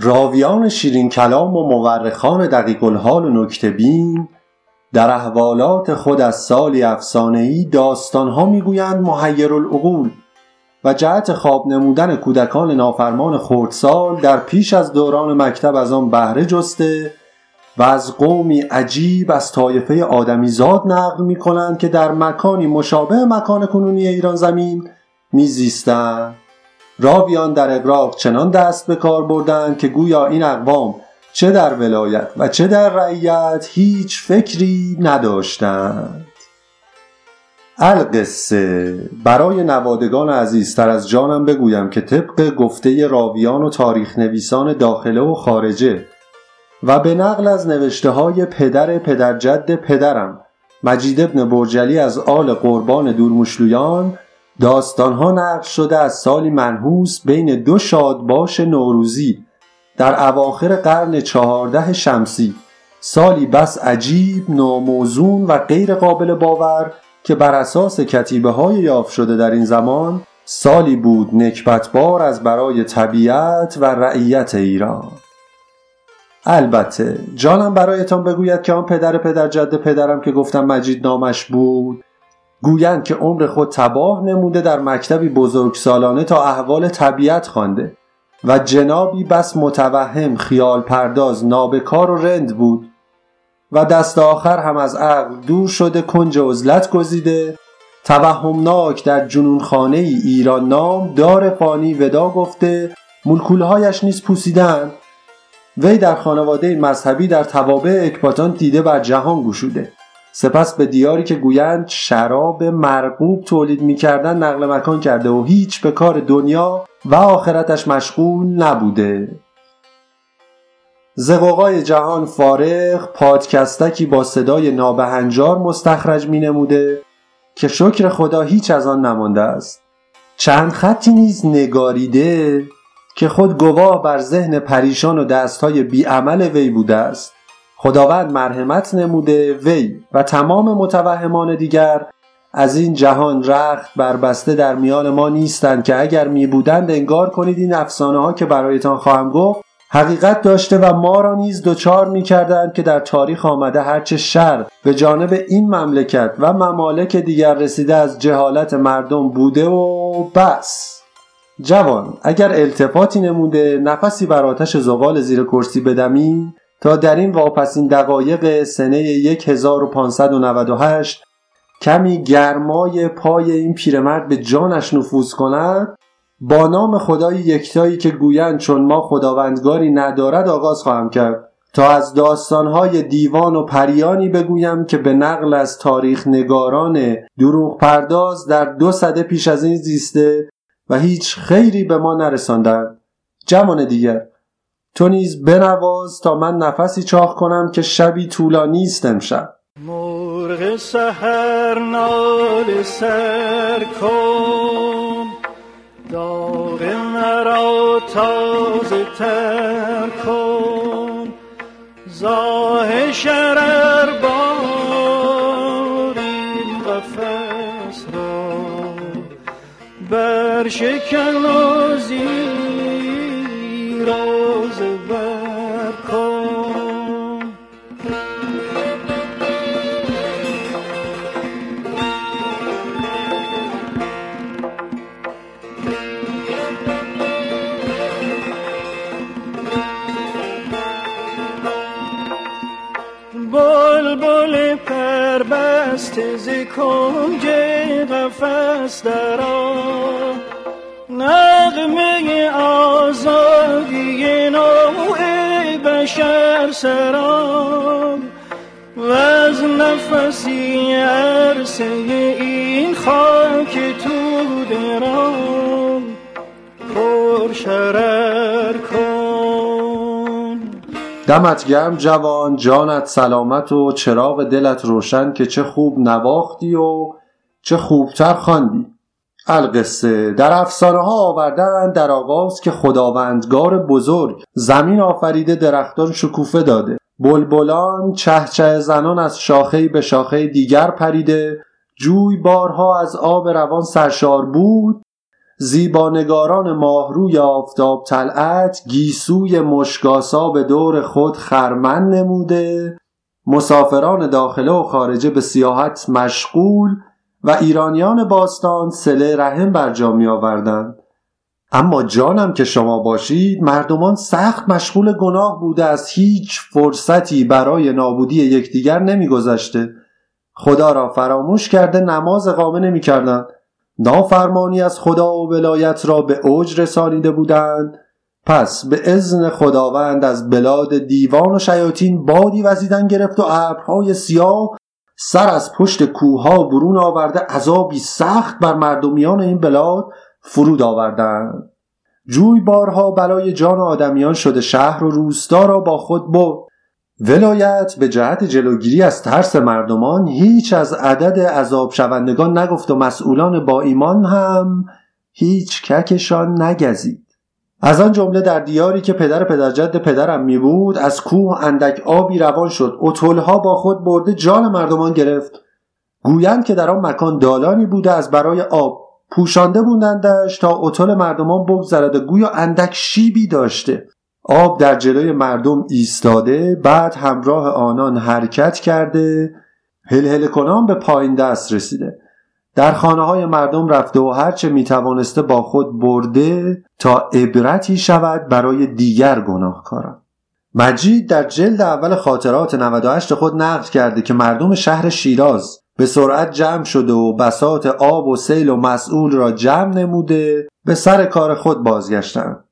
راویان شیرین کلام و مورخان دقیق الحال و نکته بین در احوالات خود از سالی افسانه ای داستانها می‌گویند محیرالعقول و جهت خواب نمودن کودکان نافرمان خردسال در پیش از دوران مکتب از آن بهره جسته و از قومی عجیب از طایفه آدمیزاد نقل می کنند که در مکانی مشابه مکان کنونی ایران زمین میزیستند. راویان در اقراق چنان دست به کار بردند که گویا این اقوام چه در ولایت و چه در رعیت هیچ فکری نداشتند. القصه. برای نوادگان عزیزتر از جانم بگویم که طبق گفته راویان و تاریخ نویسان داخله و خارجه و به نقل از نوشته های پدر پدرجد پدرم مجید ابن برجلی از آل قربان دورمشلویان داستانها نقل شده از سالی منحوس بین دو شادباش نوروزی. در اواخر قرن چهارده شمسی سالی بس عجیب ناموزون و غیر قابل باور که بر اساس کتیبه های یافت شده در این زمان سالی بود نکبتبار از برای طبیعت و رعیت ایران. البته جانم برایتان بگوید که آن پدر پدر جد پدرم که گفتم مجید نامش بود گویند که عمر خود تباه نموده در مکتبی بزرگ سالانه تا احوال طبیعت خوانده و جنابی بس متوهم خیال پرداز نابکار و رند بود و دست آخر هم از عقل دور شده کنج عزلت گزیده. توهمناک در جنون خانه ای ایران نام دار فانی ودا گفته ملکولهایش نیز پوسیدن. وی در خانواده مذهبی در توابع اکباتان دیده بر جهان گشوده. سپس به دیاری که گویند شراب مرغوب تولید می‌کردن نقل مکان کرده و هیچ به کار دنیا و آخرتش مشغول نبوده. زقوقای جهان فارغ پادکستکی با صدای نابهنجار مستخرج می نموده که شکر خدا هیچ از آن نمانده است. چند خطی نیز نگاریده که خود گواه بر ذهن پریشان و دستهای بیعمل وی بوده است. خداوند مرحمت نموده وی و تمام متوهمان دیگر از این جهان رخت بربسته در میان ما نیستند که اگر می بودند انگار کنید این افسانه ها که برایتان خواهم گفت حقیقت داشته و ما را نیز دچار می کردند که در تاریخ آمده هرچه شر به جانب این مملکت و ممالک دیگر رسیده از جهالت مردم بوده و بس. جوان اگر التفاتی نموده نفسی بر آتش زغال زیر کرسی بدمی تا در این واپسین دقایق سنه 1598 کمی گرمای پای این پیرمرد به جانش نفوذ کند با نام خدای یکتایی که گویند چون ما خداوندگاری ندارد آغاز خواهم کرد. تا از داستانهای دیوان و پریانی بگویم که به نقل از تاریخ نگاران دروغ پرداز در دو صده پیش از این زیسته و هیچ خیری به ما نرساندند. جوان دیگر تو نیز بنواز تا من نفسی چاخ کنم که شبی طولانی است امشب. مرغ سحر نال سر کن داغ مرا تازه تر کن. زاه شرر باریم قفص را بر شکن و ز کنج قفص درا نغمه بشر سرام و از نفسی عرصه این خاک تو درام پرشرر دمت گرم جوان جانت سلامت و چراغ دلت روشن که چه خوب نواختی و چه خوبتر خواندی. القصه. در افسانه ها آوردن در آغاز که خداوندگار بزرگ زمین آفریده درختان شکوفه داده. بلبلان چهچه زنان از شاخه به شاخه دیگر پریده. جوی بارها از آب روان سرشار بود. زیبانگاران ماهروی آفتاب طلعت گیسوی مشگاسا به دور خود خرمن نموده. مسافران داخله و خارجه به سیاحت مشغول. و ایرانیان باستان سله رحم بر جا می آوردند اما جانم که شما باشید مردمان سخت مشغول گناه بوده از هیچ فرصتی برای نابودی یکدیگر نمیگذشته. خدا را فراموش کرده نماز اقامه نمی‌کردند. نافرمانی از خدا و ولایت را به اوج رسانیده بودند. پس به ازن خداوند از بلاد دیوان و شیاطین بادی وزیدن گرفت و ابرهای سیاه سر از پشت کوها برون آورده عذابی سخت بر مردمیان این بلاد فرود آوردند. جوی بارها برای جان آدمیان شده شهر و روستا را با خود برد. ولایت به جهت جلوگیری از ترس مردمان هیچ از عدد عذاب شوندگان نگفت و مسئولان با ایمان هم هیچ ککشان نگزید. از آن جمله در دیاری که پدر پدرجد پدرم می بود از کوه اندک آبی روان شد. اتولها با خود برده جان مردمان گرفت. گویند که در آن مکان دالانی بوده از برای آب پوشانده بودندش تا اتول مردمان بگذرد گویا اندک شیبی داشته. آب در جلوی مردم ایستاده بعد همراه آنان حرکت کرده هل کنان به پایین دست رسیده. در خانه های مردم رفته و هرچه می توانسته با خود برده تا عبرتی شود برای دیگر گناهکاران. مجید در جلد اول خاطرات 98 خود نقل کرده که مردم شهر شیراز به سرعت جمع شده و بسات آب و سیل و مسئول را جمع نموده به سر کار خود بازگشتند.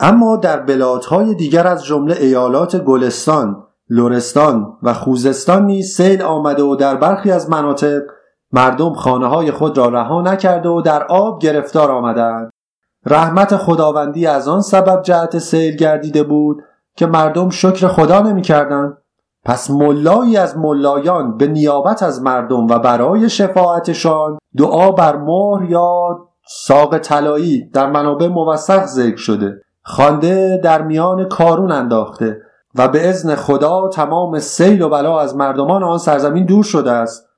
اما در بلادهای دیگر از جمله ایالات گلستان، لورستان و خوزستان نیز سیل آمده و در برخی از مناطق مردم خانه های خود را رها نکرده و در آب گرفتار آمدند. رحمت خداوندی از آن سبب جهت سیل گردیده بود که مردم شکر خدا نمی کردن. پس ملایی از ملایان به نیابت از مردم و برای شفاعتشان دعا بر مهر یا ساق طلایی در منابع موثق ذکر شده خوانده در میان کارون انداخته و به ازن خدا تمام سیل و بلا از مردمان آن سرزمین دور شده است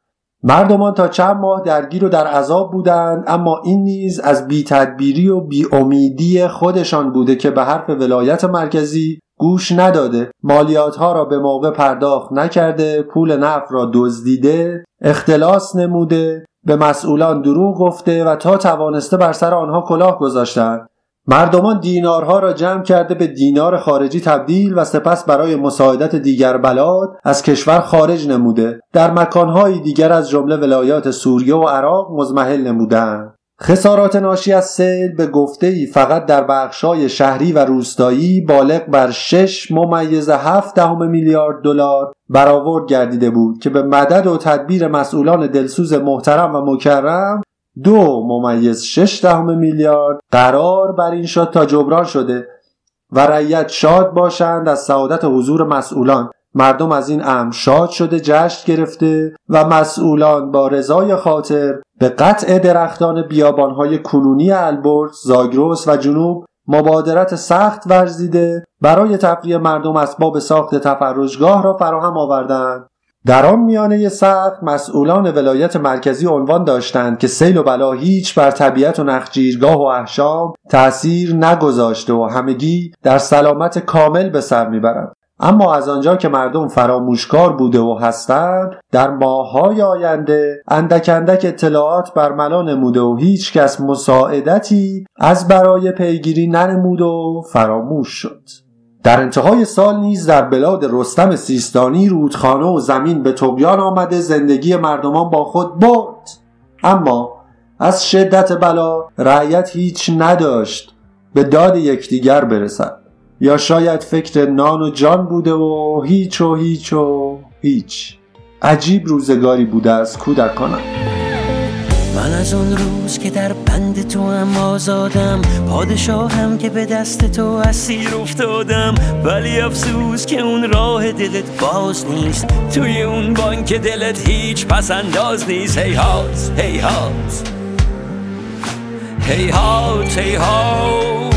مردمان تا چند ماه درگیر و در عذاب بودند اما این نیز از بی تدبیری و بی امیدی خودشان بوده که به حرف ولایت مرکزی گوش نداده. مالیات ها را به موقع پرداخت نکرده پول نفت را دزدیده اختلاس نموده به مسئولان دروغ گفته و تا توانسته بر سر آنها کلاه گذاشتند. مردمان دینارها را جمع کرده به دینار خارجی تبدیل و سپس برای مساعدت دیگر بلاد از کشور خارج نموده. در مکانهای دیگر از جمله ولایات سوریه و عراق مزمحل نمودند خسارات ناشی از سیل به گفته ای فقط در بخشای شهری و روستایی بالغ بر 6 ممیز 7 دهم میلیارد دلار برآورد گردیده بود که به مدد و تدبیر مسئولان دلسوز محترم و مکرم دو ممیز شش دهم میلیارد قرار بر این شد تا جبران شده و رعیت شاد باشند از سعادت حضور مسئولان. مردم از این امر شاد شده جشن گرفته و مسئولان با رضای خاطر به قطع درختان بیابانهای کنونی البرز، زاگرس و جنوب مبادرت سخت ورزیده. برای تفریح مردم اسباب ساخت تفرجگاه را فراهم آوردند. در آن میانه سخت مسئولان ولایت مرکزی عنوان داشتند که سیل و بلا هیچ بر طبیعت و نخجیرگاه و احشام تأثیر نگذاشته و همگی در سلامت کامل به سر می‌برند. اما از آنجا که مردم فراموشکار بوده و هستند در ماههای آینده اندک اندک اطلاعات برملا نموده و هیچ کس مساعدتی از برای پیگیری ننمود و فراموش شد. در انتهای سال نیز در بلاد رستم سیستانی رودخانه و زمین به تقیان آمده زندگی مردمان با خود برد. اما از شدت بلا رعیت هیچ نداشت به داد یکدیگر برسد. یا شاید فکر نان و جان بوده و هیچ و هیچ و هیچ. عجیب روزگاری بوده از کودکانم. من از اون روز که در بند تو هم آزادم پادشاهم که به دست تو اسیر افتادم. ولی افسوس که اون راه دلت باز نیست. توی اون بانک دلت هیچ پس انداز نیست. هیهات هیهات. هیهات هیهات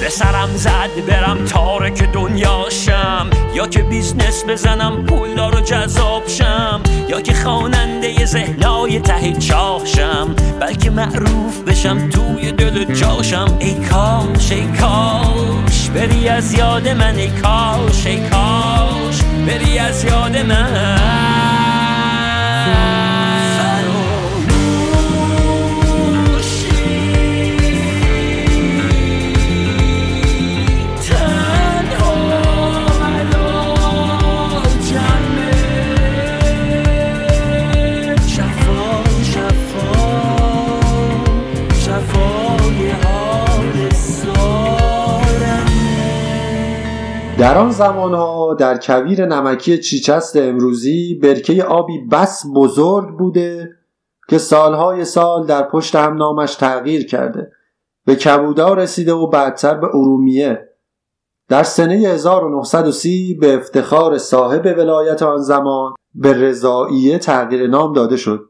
به سرم زد برم تارک دنیاشم. یا که business بزنم پولدار و جذاب شم. یا که خواننده ذهنای ته چاهشم بلکه معروف بشم توی دل جاشم. ای کاش ای کاش بری از یاد من ای کاش ای کاش بری از یاد من. زمانها در کویر نمکی چیچست امروزی برکه آبی بس بزرگ بوده که سالهای سال در پشت هم نامش تغییر کرده. به کبودا رسیده و بعدتر به ارومیه. در سنه 1930 به افتخار صاحب ولایت آن زمان به رضاییه تغییر نام داده شد.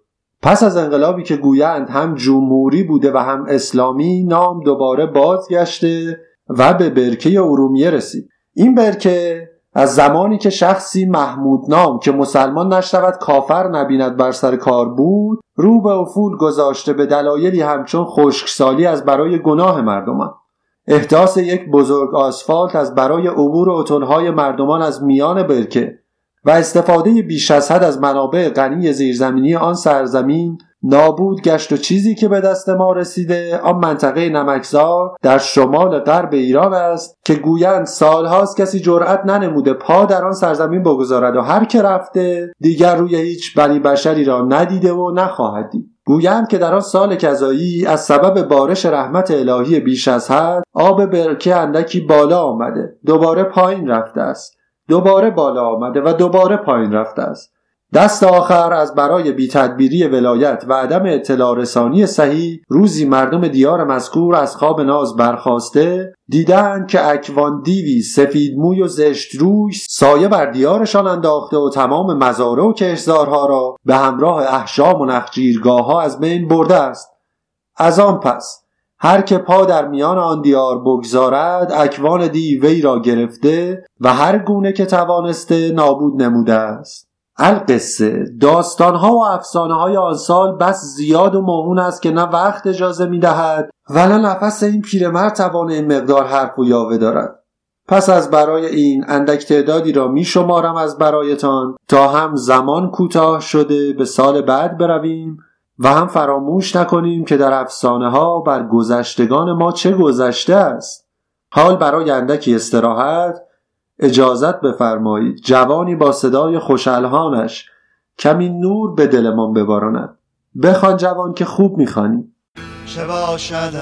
پس از انقلابی که گویند هم جمهوری بوده و هم اسلامی نام دوباره بازگشته و به برکه ارومیه رسید. این برکه از زمانی که شخصی محمود نام که مسلمان نشود کافر نبیند بر سر کار بود رو به افول گذاشته به دلایلی همچون خشکسالی از برای گناه مردمان. احداث یک بزرگ آسفالت از برای عبور اتلهای مردمان از میان برکه و استفاده بیش از حد از منابع غنی زیرزمینی آن سرزمین نابود گشت و چیزی که به دست ما رسیده آن منطقه نمکزار در شمال غرب ایران است که گویند سالهاست کسی جرأت ننموده پا در آن سرزمین بگذارد و هر که رفته دیگر روی هیچ بنی بشری را ندیده و نخواهد دید. گویند که در آن سال کذایی از سبب بارش رحمت الهی بیش از حد آب برکه اندکی بالا آمده دوباره پایین رفته است. دوباره بالا آمده و دوباره پایین رفته است. دست آخر از برای بیتدبیری ولایت و عدم اطلاع رسانی صحیح روزی مردم دیار مذکور از خواب ناز برخواسته دیدند که اکوان دیوی سفید موی و زشت روی سایه بر دیارشان انداخته و تمام مزاره و کشزارها را به همراه احشام و نخجیرگاه ها از بین برده است. از آن پس هر که پا در میان آن دیار بگذارد اکوان دیو وی را گرفته و هر گونه که توانسته نابود نموده است. القصه داستانها و افسانه های آن سال بس زیاد و موهون است که نه وقت اجازه می دهد و نه نفس این پیرمرد توان این مقدار حرف و یاوه دارد. پس از برای این اندک تعدادی را می شمارم از برایتان تا هم زمان کوتاه شده به سال بعد برویم و هم فراموش نکنیم که در افسانه ها بر گذشتگان ما چه گذشته است. حال برای اندکی استراحت اجازت بفرمایید جوانی با صدای خوشالهانش کمی نور به دلمان بباراند. بخوان جوان که خوب می‌خوانی. چه باشد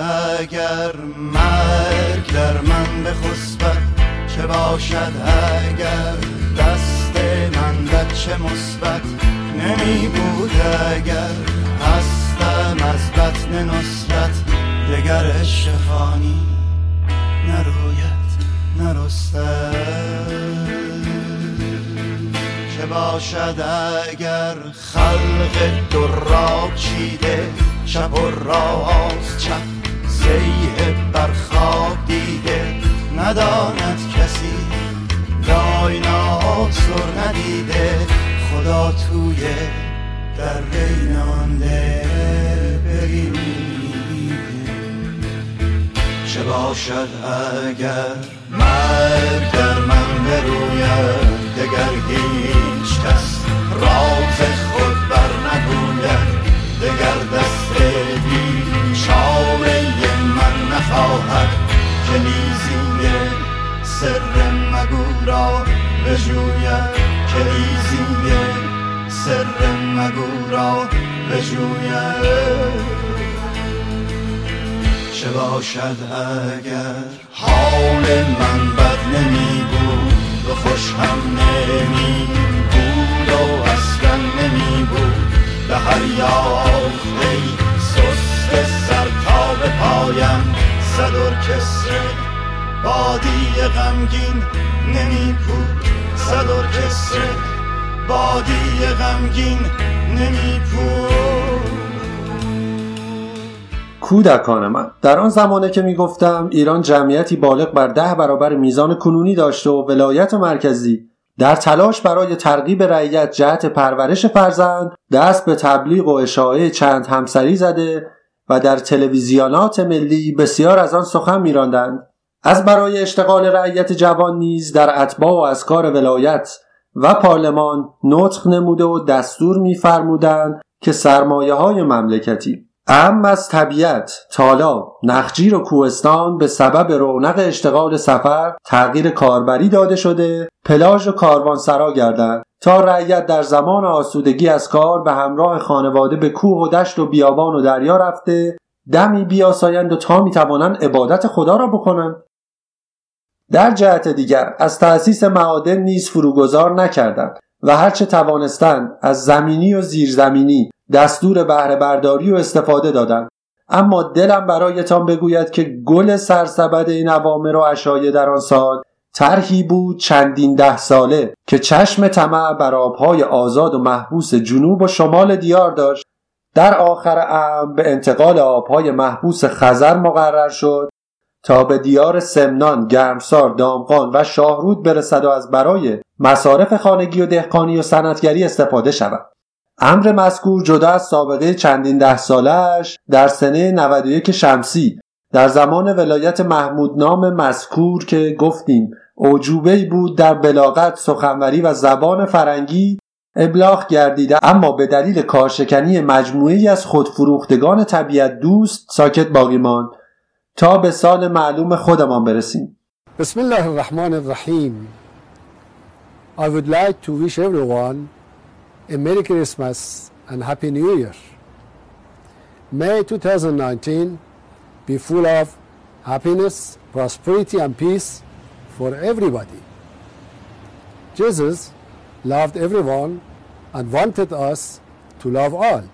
اگر مرگ در من بخسبد؟ چه باشد اگر دست من چه مثبت؟ نمی بود اگر هستم از بطن نصرت دگر شفانی نروید نرسته چه باشد اگر خلق را چیده چپ و راست چپ زیه بر دیده. نداند کسی دایناسر ندیده خدا توی در رینانده بگیمیده چه باشد اگر مرگ در من بروید دگر هیچ کس راز خود بر نگوید. دگر دست بیچاره من نخواهد که لیزینگ سر مگو را بجوید. که لیزینگ سر مگو را بجوید. چه باشد اگر. حال من بد نمی بود و خوش هم نمی بود و اصلا نمی بود به هر یافته سست سر تا به پایم صد کسره بادی غمگین نمی بود صد کسره بادی غمگین نمیپود کودکان من. در آن زمانه که می‌گفتم ایران جمعیتی بالغ بر ده برابر میزان کنونی داشته و ولایت مرکزی در تلاش برای ترغیب رعیت جهت پرورش فرزند دست به تبلیغ و اشاعه چند همسری زده و در تلویزیونات ملی بسیار از آن سخن میراندند. از برای اشتغال رعیت جوان نیز در اتباع و اسکار ولایت و پارلمان نطق نموده و دستور میفرمودند که سرمایه های مملکتی ام از طبیعت، تالاب، نخجیر و کوهستان به سبب رونق اشتغال سفر تغییر کاربری داده شده پلاژ و کاروانسرا گردند تا رعیت در زمان آسودگی از کار به همراه خانواده به کوه و دشت و بیابان و دریا رفته دمی بیاسایند و تا می‌توانند عبادت خدا را بکنند. در جهت دیگر از تأسیس معادن نیز فروگذار نکردند و هرچه توانستند از زمینی و زیرزمینی دستور بهره برداری و استفاده دادند اما دلم برایتان بگوید که گل سرسبد این عوامر و اشایه در آن سال طرحی بود چندین ده ساله که چشم طمع بر آبهای آزاد و محبوس جنوب و شمال دیار داشت در آخر ام به انتقال آبهای محبوس خزر مقرر شد تا به دیار سمنان، گرمسار، دامغان و شاهرود برسد و از برای مصارف خانگی و دهقانی و صنعتگری استفاده شود. امر مذکور جدا از سابقه چندین ده سالش در سنه 91 شمسی در زمان ولایت محمود نام مذکور که گفتیم اوجوبه بود در بلاغت سخنوری و زبان فرنگی ابلاغ گردیده اما به دلیل کارشکنی مجموعی از خودفروختگان طبیعت دوست ساکت باقی ماند. تا به سال معلوم خودمان برسیم. بسم الله الرحمن الرحیم. I would like to wish everyone a Merry Christmas and Happy New Year. May 2019 be full of happiness, prosperity, and peace for everybody. Jesus loved everyone and wanted us to love all.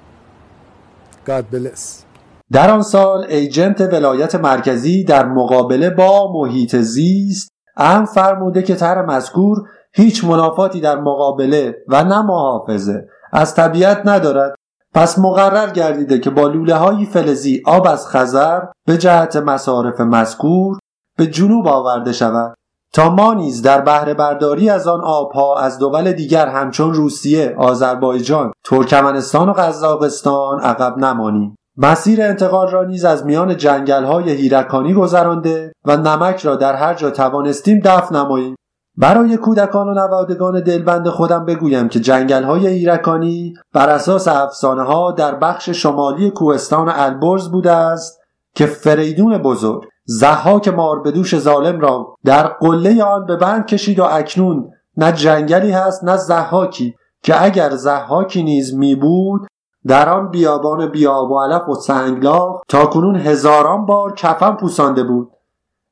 God bless. در آن سال ایجنت ولایت مرکزی در مقابله با محیط زیست ام فرموده که طرح مذکور هیچ منافاتی در مقابله و نه محافظه از طبیعت ندارد پس مقرر گردیده که با لوله های فلزی آب از خزر به جهت مصارف مذکور به جنوب آورده شود تا ما نیز در بهره برداری از آن آبها از دول دیگر همچون روسیه، آذربایجان، ترکمنستان و قزاقستان عقب نمانیم. مسیر انتقال را نیز از میان جنگل های هیرکانی گذرانده و نمک را در هر جا توانستیم دفن نماییم. برای کودکان و نوادگان دلبند خودم بگویم که جنگل های ایرکانی بر اساس افسانه ها در بخش شمالی کوهستان البرز بوده است که فریدون بزرگ زحاک ماربدوش ظالم را در قله آن به بند کشید و اکنون نه جنگلی هست نه زحاکی که اگر زحاکی نیز می بود در آن بیابان بیاب و علف و سنگلاخ تا کنون هزاران بار کفن پوسانده بود.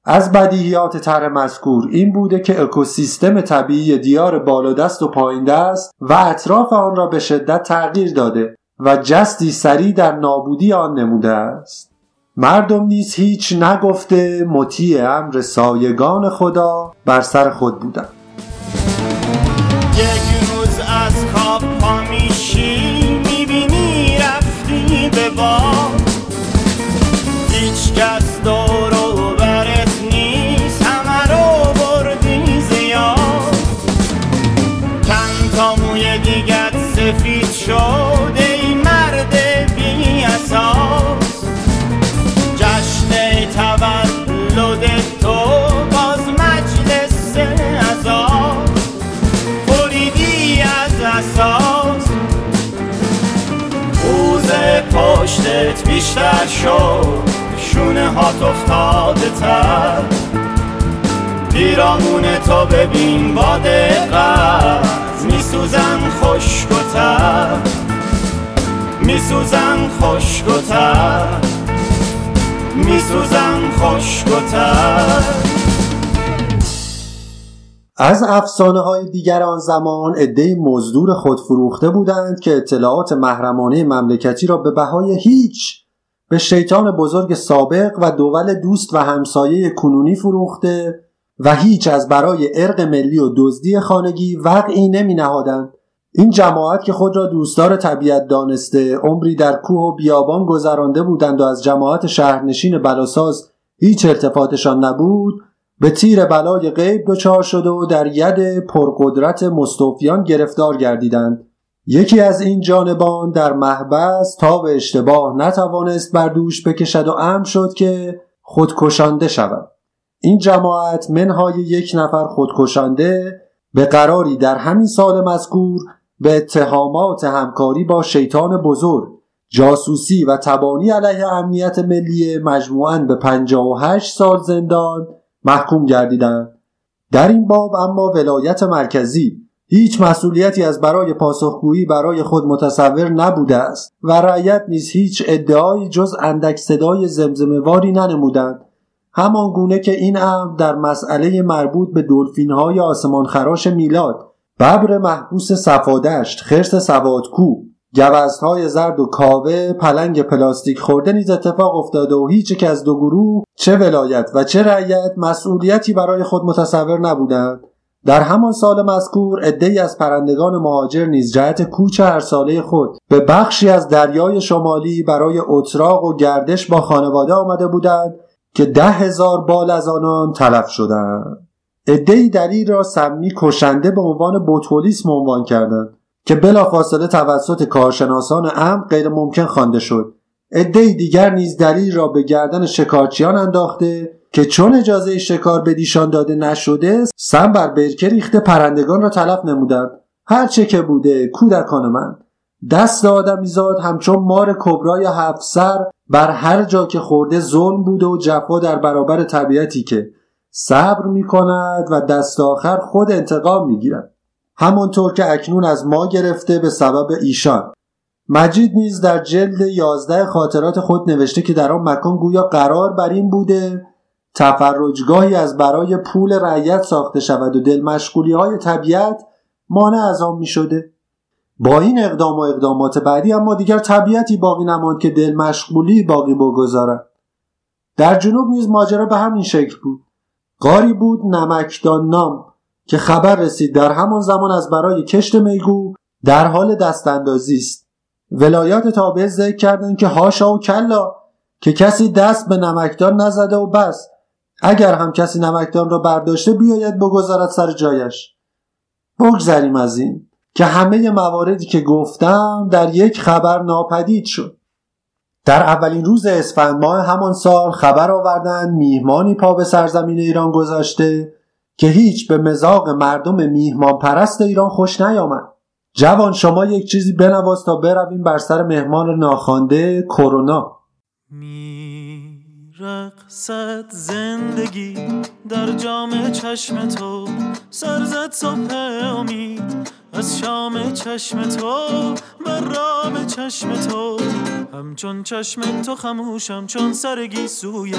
از بدیهیات طرح مذکور این بوده که اکوسیستم طبیعی دیار بالادست و پایین دست و اطراف آن را به شدت تغییر داده و جستی سریع در نابودی آن نموده است. مردم نیز هیچ نگفته مطیع امر سایگان خدا بر سر خود بودند. بیشتر شد شونه هات افتاده تر. پیرامون تو ببین با دقت میسوزن خشک و تر. میسوزن خشک و تر. میسوزن از افسانه های دیگر آن زمان عدهای مزدور خود فروخته بودند که اطلاعات محرمانه مملکتی را به بهای هیچ به شیطان بزرگ سابق و دول دوست و همسایه کنونی فروخته و هیچ از برای ارق ملی و دزدی خانگی وقعی نمی نهادند این جماعت که خود را دوستدار طبیعت دانسته عمری در کوه و بیابان گذرانده بودند و از جماعت شهرنشین بلاساز هیچ ارتفاعتشان نبود به تیر بلای غیب دچار شده و در ید پرقدرت مستوفیان گرفتار گردیدند. یکی از این جانبان در محبس تا به اشتباه نتوانست بر دوش بکشد و امر شد که خودکشانده شود. این جماعت منهای یک نفر خودکشانده به قراری در همین سال مذکور به اتهامات همکاری با شیطان بزرگ جاسوسی و تبانی علیه امنیت ملی مجموعاً به 58 سال زندان محکوم گردیدند. در این باب اما ولایت مرکزی هیچ مسئولیتی از برای پاسخگویی برای خود متصور نبوده است و رعیت نیز هیچ ادعایی جز اندک صدای زمزمهواری ننمودند. همان گونه که این امر در مسئله مربوط به دلفین های آسمان خراش میلاد ببر محبوس صفادشت خرس سوادکو گوزهای زرد و کاوه پلنگ پلاستیک خورده نیز اتفاق افتاده و هیچ یک از دو گروه چه ولایت و چه رعیت مسئولیتی برای خود متصور نبودند. در همان سال مذکور عدهای از پرندگان مهاجر نیز جهت کوچ هر ساله خود به بخشی از دریای شمالی برای اتراق و گردش با خانواده آمده بودند که ده هزار بال از آنان تلف شدند. عدهای دلیل را سمی کشنده به عنوان بوتولیسم عنوان کردند که بلافاصله توسط کارشناسان امر غیر ممکن خوانده شد. عدهای دیگر نیز دلیل را به گردن شکارچیان انداخته که چون اجازه شکار به دیشان داده نشده سم بر برکه ریخته پرندگان را تلف نمودند. هرچه که بوده کودکان من. دست آدمیزاد همچون مار کبرای هفت سر بر هر جا که خورده ظلم بوده و جفا در برابر طبیعتی که صبر می کند و دست آخر خود انتقام می گیرد. همانطور که اکنون از ما گرفته به سبب ایشان. مجید نیز در جلد یازده خاطرات خود نوشته که در آن مکان گویا قرار بر این بوده تفرجگاهی از برای پول رعیت ساخته شود و دل مشغولی های طبیعت مانع از آن می شده. با این اقدام و اقدامات بعدی اما دیگر طبیعتی باقی نماند که دل مشغولی باقی بگذارد. در جنوب نیز ماجرا به همین شکل بود. قاری بود نمکدان نام که خبر رسید در همان زمان از برای کشت میگو در حال دست اندازی است. ولایات تابع ذکر کردند که هاشا و کلا که کسی دست به نمکدان نزده و بس اگر هم کسی نمکدان را برداشته بیاید بگذارد سر جایش. بگذریم از این که همه مواردی که گفتم در یک خبر ناپدید شد. در اولین روز اسفند ماه همان سال خبر آوردند میهمانی پا به سرزمین ایران گذاشته که هیچ به مزاق مردم میهمان پرست ایران خوش نیامد. جوان شما یک چیزی بنواز تا برویم بر سر مهمان ناخوانده کرونا. رقصت زندگی در جام چشم تو سرزد صبح امید از شام چشم تو بر رام چشم تو. همچون چشم تو خموشم چون سرگی سویت.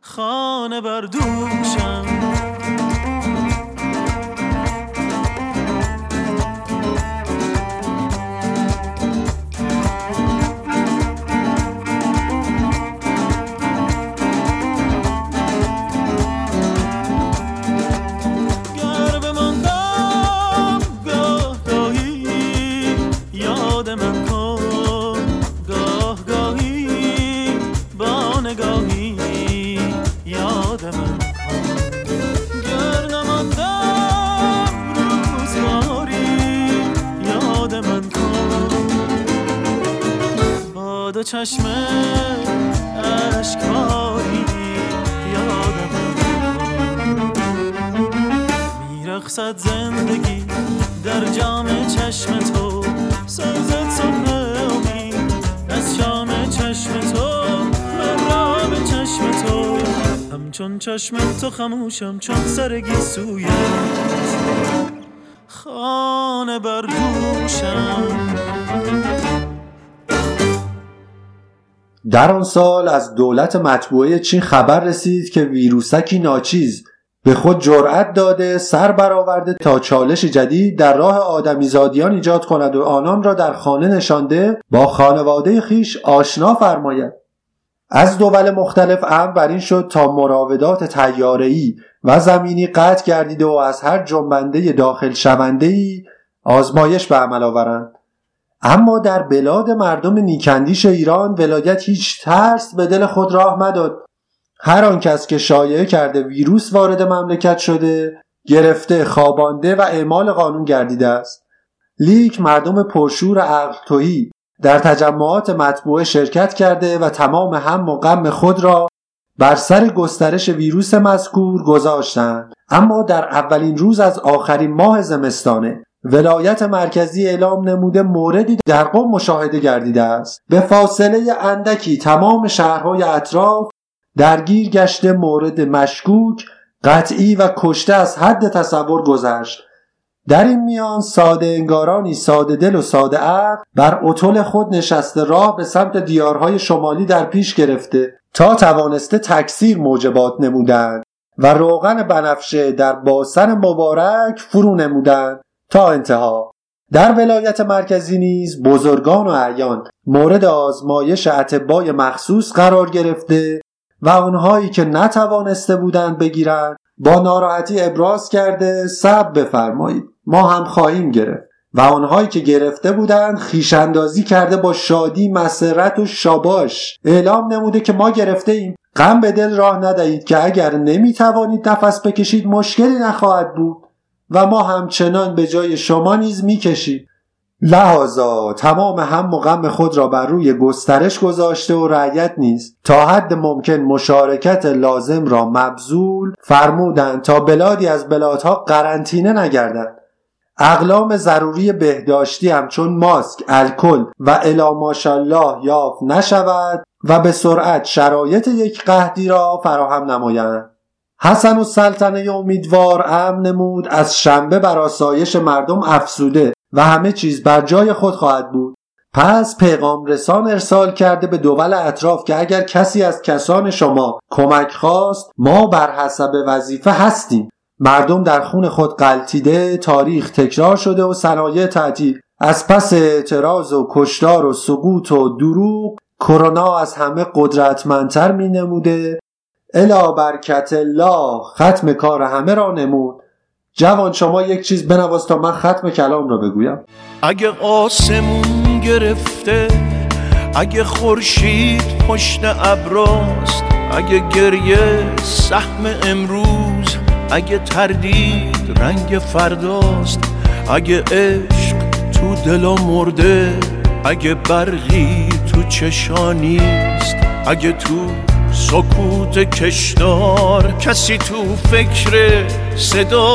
خانه بر چشم عشقایی یادم میرخصد زندگی در جام چشم تو سازد صبح امید از شام چشم تو به چشم تو. همچون چشم تو خموشم چون سرگی سویت. خانه بر دوشم. در آن سال از دولت مطبوعه چین خبر رسید که ویروسکی ناچیز به خود جرأت داده سر برآورده تا چالش جدید در راه آدمیزادیان ایجاد کند و آنان را در خانه نشانده با خانواده خیش آشنا فرماید. از دول مختلف امر بر این شد تا مراودات تیاره‌ای و زمینی قطع گردیده و از هر جنبنده داخل شونده ای آزمایش به عمل آورند. اما در بلاد مردم نیکندیش ایران ولایت هیچ ترس به دل خود راه مداد هر آن کس که شایعه کرده ویروس وارد مملکت شده گرفته خوابانده و اعمال قانون گردیده است. لیک مردم پرشور عقل توهی در تجمعات مطبوعه شرکت کرده و تمام هم و غم خود را بر سر گسترش ویروس مذکور گذاشتند. اما در اولین روز از آخرین ماه زمستانه ولایت مرکزی اعلام نموده موردی در قم مشاهده گردیده است. به فاصله اندکی تمام شهرهای اطراف درگیر گشته مورد مشکوک قطعی و کشته از حد تصور گذشت. در این میان ساده انگارانی ساده دل و ساده عقل بر اطول خود نشسته راه به سمت دیارهای شمالی در پیش گرفته تا توانسته تکثیر موجبات نمودند و روغن بنفشه در باسن مبارک فرو نمودند. تا انتها. در ولایت مرکزی نیز بزرگان و اعیان مورد آزمایش اتبای مخصوص قرار گرفته و آنهایی که نتوانسته بودند بگیرند با ناراحتی ابراز کرده سب بفرمایید. ما هم خواهیم گرفت. و آنهایی که گرفته بودند خیشاندازی کرده با شادی مسرت و شاباش اعلام نموده که ما گرفته ایم. غم به دل راه ندهید که اگر نمی‌توانید نفس بکشید مشکلی نخواهد بود. و ما همچنان به جای شما نیز می‌کشیم. لحاظا تمام هم و غم خود را بر روی گسترش گذاشته و رعیت نیست. تا حد ممکن مشارکت لازم را مبذول فرمودند تا بلادی از بلادها قرنطینه نگردد. اقلام ضروری بهداشتی همچون ماسک، الکل و الا ماشالله یافت نشود و به سرعت شرایط یک قهدی را فراهم نمایند. حسن و سلطنه امیدوار امن نمود از شنبه بر آسایش مردم افسوده و همه چیز بر جای خود خواهد بود. پس پیغام رسان ارسال کرده به دول اطراف که اگر کسی از کسان شما کمک خواست ما بر حسب وظیفه هستیم. مردم در خون خود قلتیده تاریخ تکرار شده و صنایع تعطیل. از پس اعتراض و کشتار و سقوط و دروغ کرونا از همه قدرتمندتر می نموده الا برکت الله ختم کار همه را نمود. جوان شما یک چیز بنواز تا من ختم کلام را بگویم. اگه آسمون گرفته اگه خورشید پشت ابراست اگه گریه سهم امروز اگه تردید رنگ فرداست اگه عشق تو دلا مرده اگه برقی تو چشانیست اگه تو سکوت کشدار کسی تو فکر صدا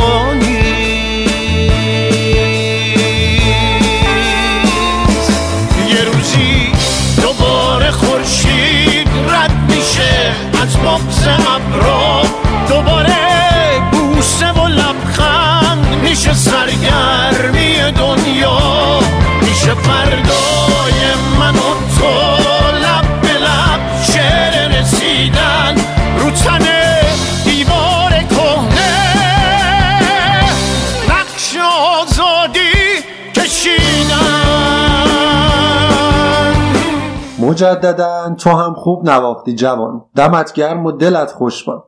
یه روزی دوباره خورشید رد میشه از بغز ابرا دوباره مجددا تو هم خوب نواختی جوان. دمت گرم و دلت خوش باد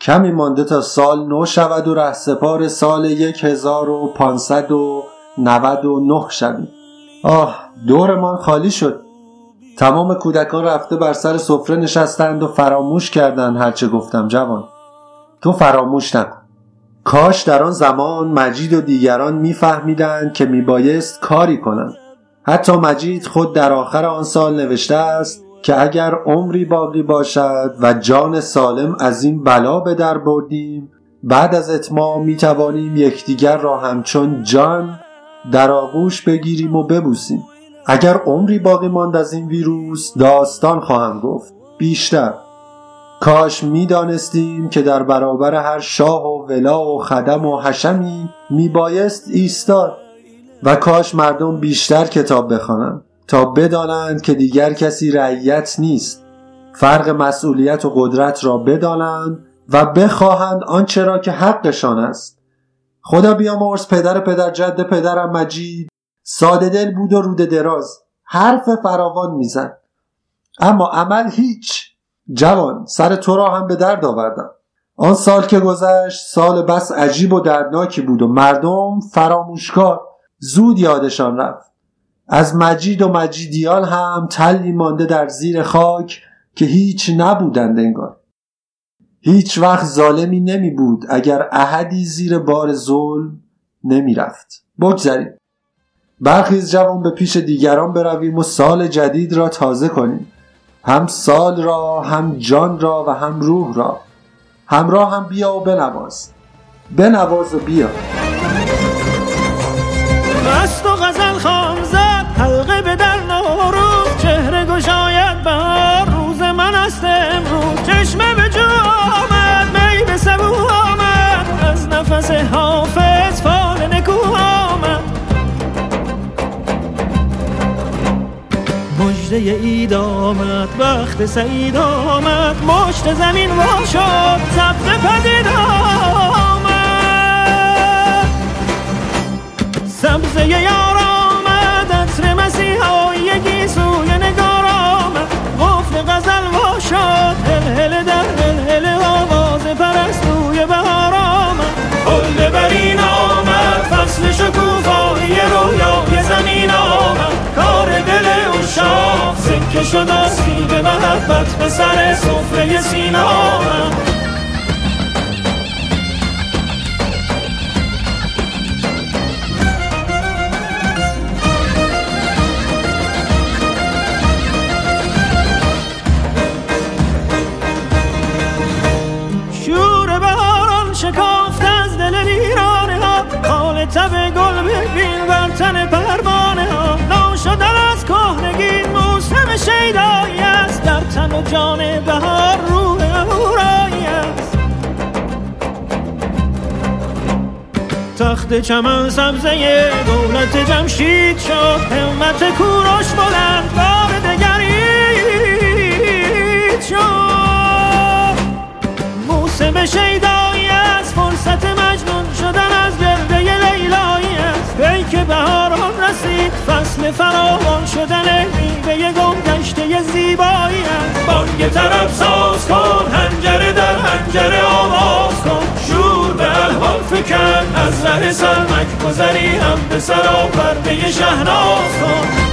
کمی مانده تا سال نو شود و ره سپار سال 1599 شویم. آه دورمان خالی شد. تمام کودکان رفته بر سر سفره نشستند و فراموش کردند هرچه گفتم جوان. تو فراموش نکن. کاش در آن زمان مجید و دیگران میفهمیدند که میبایست کاری کنند. حتی مجید خود در آخر آن سال نوشته است که اگر عمری باقی باشد و جان سالم از این بلا به در بردیم بعد از اتمام می توانیم یکدیگر را همچون جان در آغوش بگیریم و ببوسیم. اگر عمری باقی ماند از این ویروس داستان خواهم گفت. بیشتر کاش می‌دانستیم که در برابر هر شاه و ولا و خدم و حشمی میبایست ایستاد. و کاش مردم بیشتر کتاب بخوانند تا بدانند که دیگر کسی رعیت نیست. فرق مسئولیت و قدرت را بدانند و بخواهند آنچه را که حقشان است. خدا بیامرز پدر پدر جد پدرم مجید. ساده دل بود و روده دراز. حرف فراوان می‌زد. اما عمل هیچ. جوان سر تو را هم به درد آوردم. آن سال که گذشت سال بس عجیب و دردناکی بود و مردم فراموشکار. زود یادشان رفت. از مجید و مجیدیان هم تلی مانده در زیر خاک که هیچ نبودند انگار. هیچ وقت ظالمی نمی بود اگر احدی زیر بار ظلم نمی رفت بگذاریم برخیز جوان به پیش دیگران برویم و سال جدید را تازه کنیم. هم سال را هم جان را و هم روح را. همراه هم بیا و بنواز. بنواز و بیا. مست و غزل خام زد حلقه به در نوروز چهره گشاید بهار روز من است امروز. چشمه به جو آمد می به سبو آمد. از نفس حافظ فال نکو آمد. مجده اید آمد وقت سعید آمد. مشت زمین وا شد سبز پدید آمد سبزه یار آمد عطر مسیحایی سوی نگار آمد. قفل غزل وا شد هل هل در هل هل آواز پرستوی بهار آمد. حل برین آمد فصل شکوفایی رویای زمین آمد. کار دل اشاق سکه شد آسیب محبت به سر سفره سینه آمد. و جان بهار روح اهورایی است. تخت چمن سبزه دولت جمشید شد همت کوروش بلند بار دگرید شد. موسم شیدایی از فرصت مجنون شدن از گرده لیلایی است. ای که بهاران رسید فصل فراوان شدن میوه گم گشته زیبایی است. بانگ طرب ساز کن هنجره در هنجره آواز کن. شور به الحال فکن از ره سرمک گذری هم به سرا پرده شهناز کن.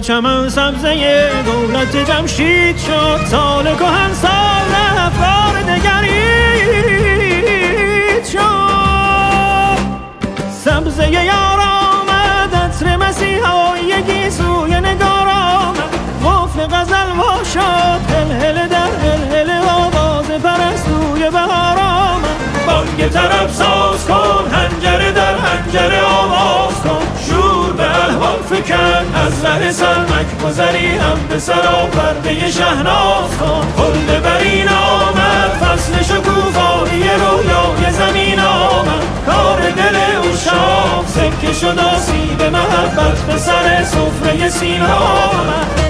چمن سبزه دولت جمشید شد سال کهن سال افکار دگرید شد. سبزه یار آمد عطر مسیحایی سوی نگار آمد. قفل غزل وا شد هل در هل آواز پرستوی بهار آمد. بانگ طرب ساز کن هنجره در هنجره فکن از ره سرمک گذری هم به سرا پرده شهناز کن. حل برین آمد فصل شکوفایی رویای زمین آمد. کار دل اشاق سکه شد آسیب محبت به سر سفره سینه آمد.